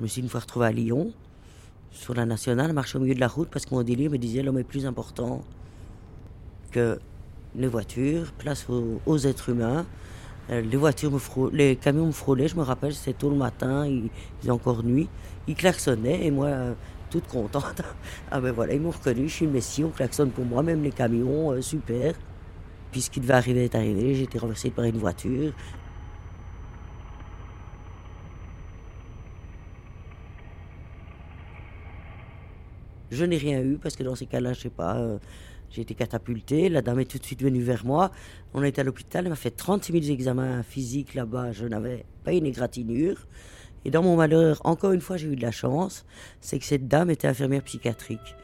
Je me suis une fois retrouvé à Lyon, sur la nationale, marcher au milieu de la route parce que mon délire me disait l'homme est plus important que les voitures, place aux, êtres humains. Euh, les voitures me les camions me frôlaient, je me rappelle, c'était tôt le matin, il, faisait encore nuit. Ils klaxonnaient et moi, euh, toute contente. ah ben voilà, ils m'ont reconnu, je suis une messie, on klaxonne pour moi, même les camions, euh, super. Puis ce devait arriver est arrivé, j'ai été renversé par une voiture. Je n'ai rien eu parce que dans ces cas-là, je sais pas, euh, j'ai été catapulté. La dame est tout de suite venue vers moi. On été à l'hôpital, elle m'a fait 36 000 examens physiques là-bas. Je n'avais pas une égratignure. Et dans mon malheur, encore une fois, j'ai eu de la chance, c'est que cette dame était infirmière psychiatrique.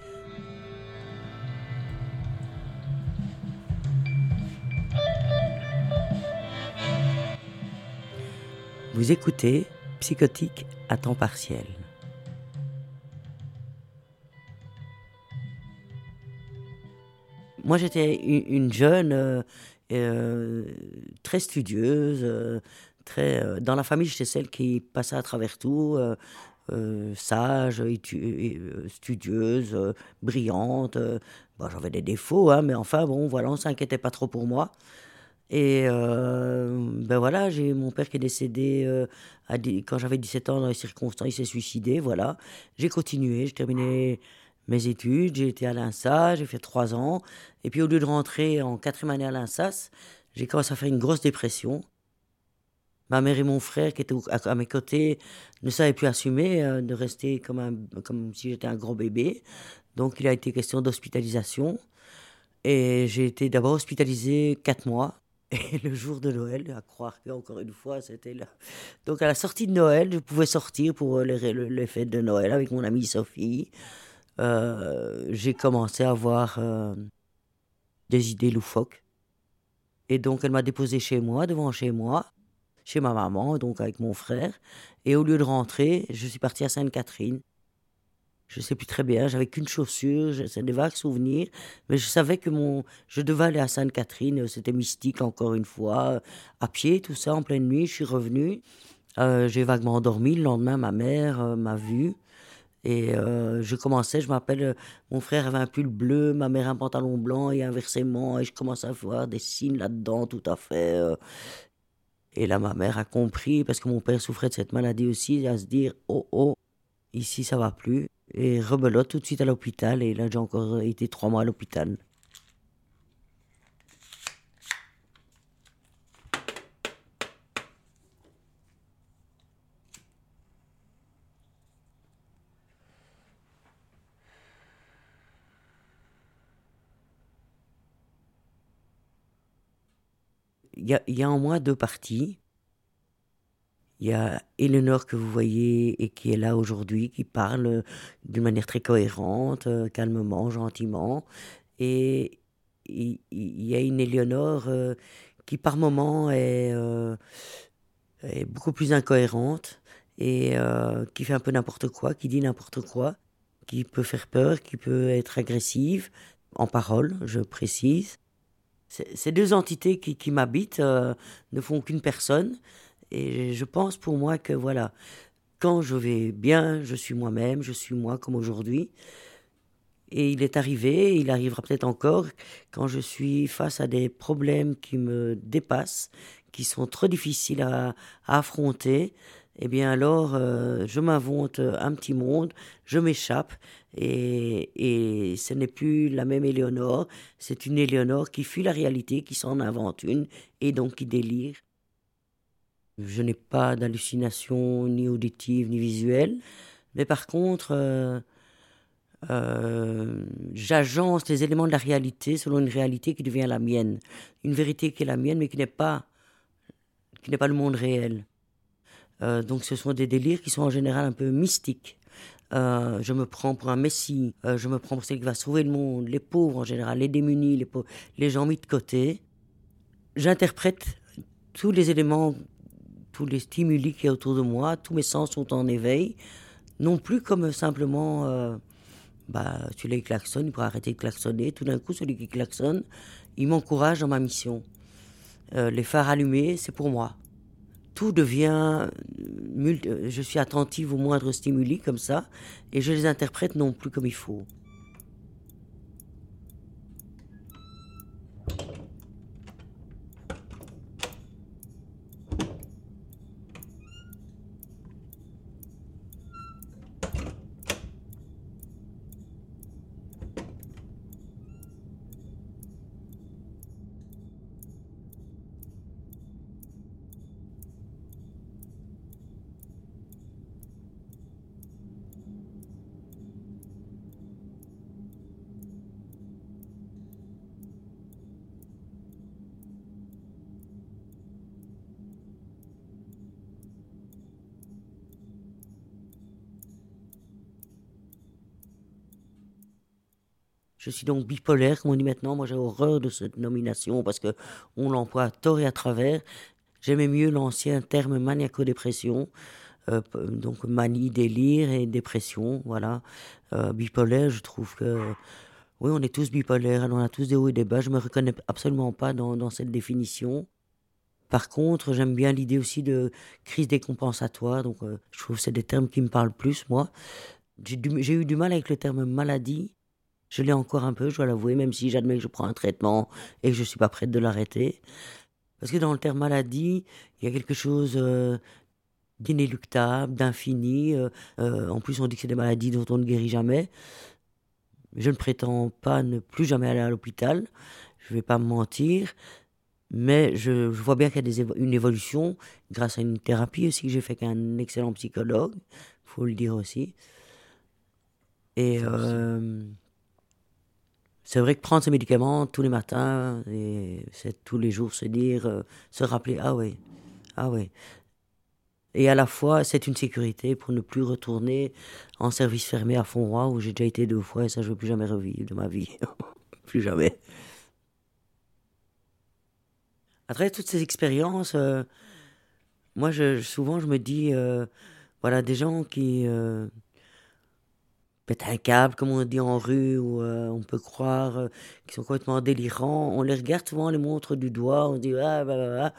Vous écoutez Psychotique à temps partiel. Moi, j'étais une jeune euh, euh, très studieuse. Euh, très, dans la famille, j'étais celle qui passait à travers tout. sage, studieuse, brillante. Bon, J'avais des défauts, hein, mais enfin, bon, voilà, on s'inquiétait pas trop pour moi. Et ben voilà, j'ai mon père qui est décédé à, quand j'avais 17 ans dans les circonstances, il s'est suicidé, voilà. J'ai continué, j'ai terminé mes études, j'ai été à l'INSA, j'ai fait trois ans. Et puis au lieu de rentrer en quatrième année à l'INSAS, j'ai commencé à faire une grosse dépression. Ma mère et mon frère, qui étaient à, mes côtés, ne savaient plus assumer euh, de rester comme, un, comme si j'étais un gros bébé. Donc il a été question d'hospitalisation. Et j'ai été d'abord hospitalisé quatre mois. Et le jour de Noël, à croire qu'encore une fois, c'était là. Donc à la sortie de Noël, je pouvais sortir pour les, les fêtes de Noël avec mon amie Sophie. Euh, j'ai commencé à avoir euh, des idées loufoques. Et donc, elle m'a déposé chez moi, devant chez moi, chez ma maman, donc avec mon frère. Et au lieu de rentrer, je suis parti à Sainte-Catherine. Je sais plus très bien, j'avais qu'une chaussure, c'est des vagues souvenirs, mais je savais que mon, je devais aller à Sainte-Catherine, c'était mystique encore une fois, à pied, tout ça, en pleine nuit, je suis revenu. Euh, j'ai vaguement endormi, le lendemain, ma mère m'a vu, et euh, je commençais, je m'appelle, euh, mon frère avait un pull bleu, ma mère un pantalon blanc et inversement, et je commençais à voir des signes là-dedans tout à fait. Euh. Et là, ma mère a compris, parce que mon père souffrait de cette maladie aussi, à se dire, oh oh, ici ça va plus. Et rebelote tout de suite à l'hôpital, et là j'ai encore été trois mois à l'hôpital. Il y a, en moi deux parties. Il y a Eleanor que vous voyez et qui est là aujourd'hui, qui parle d'une manière très cohérente, euh, calmement, gentiment. Et il y, a une Eleanor euh, qui par moments euh, est, beaucoup plus incohérente et qui fait un peu n'importe quoi, qui dit n'importe quoi, qui peut faire peur, qui peut être agressive, en parole, je précise. Ces deux entités qui, m'habitent euh, ne font qu'une personne. Et je pense pour moi que voilà, quand je vais bien, je suis moi-même, je suis moi comme aujourd'hui. Et il est arrivé, il arrivera peut-être encore, quand je suis face à des problèmes qui me dépassent, qui sont trop difficiles à affronter, eh bien alors euh, je m'invente un petit monde, je m'échappe et, et, ce n'est plus la même Éléonore, c'est une Éléonore qui fuit la réalité, qui s'en invente une et donc qui délire. Je n'ai pas d'hallucination ni auditive ni visuelle, mais par contre euh, euh, j'agence les éléments de la réalité selon une réalité qui devient la mienne, une vérité qui est la mienne mais qui n'est pas qui n'est pas le monde réel. Euh, donc ce sont des délires qui sont en général un peu mystiques. Euh, je me prends pour un messie, euh, je me prends pour celui qui va sauver le monde, les pauvres en général, les démunis, les, gens mis de côté. J'interprète tous les éléments, tous les stimuli qui y a autour de moi, tous mes sens sont en éveil, non plus comme simplement, bah, celui qui klaxonne, il pourrait arrêter de klaxonner, tout d'un coup celui qui klaxonne, il m'encourage dans ma mission. les phares allumés, c'est pour moi tout devient. Je suis attentive aux moindres stimuli comme ça, et je les interprète non plus comme il faut. Je suis donc bipolaire, comme on dit maintenant. Moi, j'ai horreur de cette nomination parce que on l'emploie à tort et à travers. J'aimais mieux l'ancien terme maniaco-dépression. Euh, donc manie, délire et dépression, voilà. Euh, bipolaire, je trouve que oui, on est tous bipolaires, on a tous des hauts et des bas. Je me reconnais absolument pas dans, cette définition. Par contre, j'aime bien l'idée aussi de crise décompensatoire. Donc, euh, je trouve que c'est des termes qui me parlent plus, moi. J'ai eu du mal avec le terme maladie je l'ai encore un peu, je dois l'avouer, même si j'admets que je prends un traitement et que je ne suis pas prête de l'arrêter. Parce que dans le terme maladie, il y a quelque chose euh, d'inéluctable, d'infini. Euh, euh, en plus, on dit que c'est des maladies dont on ne guérit jamais. Je ne prétends pas ne plus jamais aller à l'hôpital. Je ne vais pas me mentir. Mais je, vois bien qu'il y a une évolution grâce à une thérapie aussi que j'ai fait avec un excellent psychologue, faut le dire aussi. Et c'est vrai que prendre ces médicaments tous les matins, c'est tous les jours se dire, euh, se rappeler, ah oui, ah oui. Et à la fois, c'est une sécurité pour ne plus retourner en service fermé à Fontroy, où j'ai déjà été deux fois, et ça, je ne veux plus jamais revivre de ma vie. plus jamais. À travers toutes ces expériences, euh, moi, souvent, je me dis, euh, voilà, des gens qui pètent un câble, comme on dit en rue, où euh, on peut croire euh, qu'ils sont complètement délirants. On les regarde souvent, on les montre du doigt, on dit ah bah, bah, bah.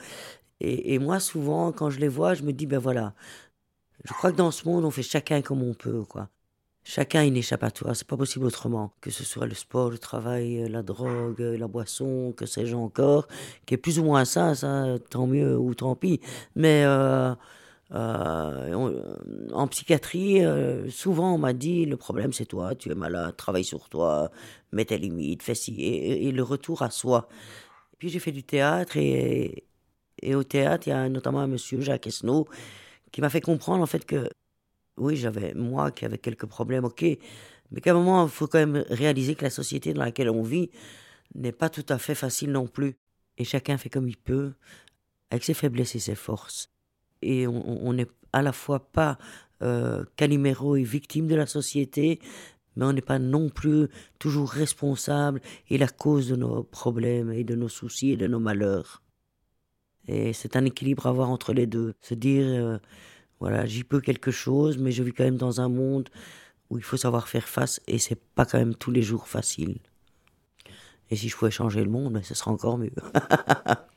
Et, moi, souvent, quand je les vois, je me dis ben voilà. Je crois que dans ce monde, on fait chacun comme on peut, quoi. Chacun une échappatoire, c'est pas possible autrement. Que ce soit le sport, le travail, euh, la drogue, la boisson, que sais-je encore, qui est plus ou moins ça, ça, tant mieux ou tant pis. Mais euh, en psychiatrie, euh, souvent on m'a dit le problème c'est toi, tu es malade, travaille sur toi, mets tes limites, fais ci, et, le retour à soi. Puis j'ai fait du théâtre et, et au théâtre, il y a notamment un monsieur, Jacques Esnault, qui m'a fait comprendre en fait que oui, j'avais moi qui avait quelques problèmes, ok, mais qu'à un moment, il faut quand même réaliser que la société dans laquelle on vit n'est pas tout à fait facile non plus. Et chacun fait comme il peut, avec ses faiblesses et ses forces et on n'est à la fois pas euh, caliméro et victime de la société, mais on n'est pas non plus toujours responsable et la cause de nos problèmes et de nos soucis et de nos malheurs. Et c'est un équilibre à avoir entre les deux. Se dire, euh, voilà, j'y peux quelque chose, mais je vis quand même dans un monde où il faut savoir faire face et c'est pas quand même tous les jours facile. Et si je pouvais changer le monde, ce serait encore mieux.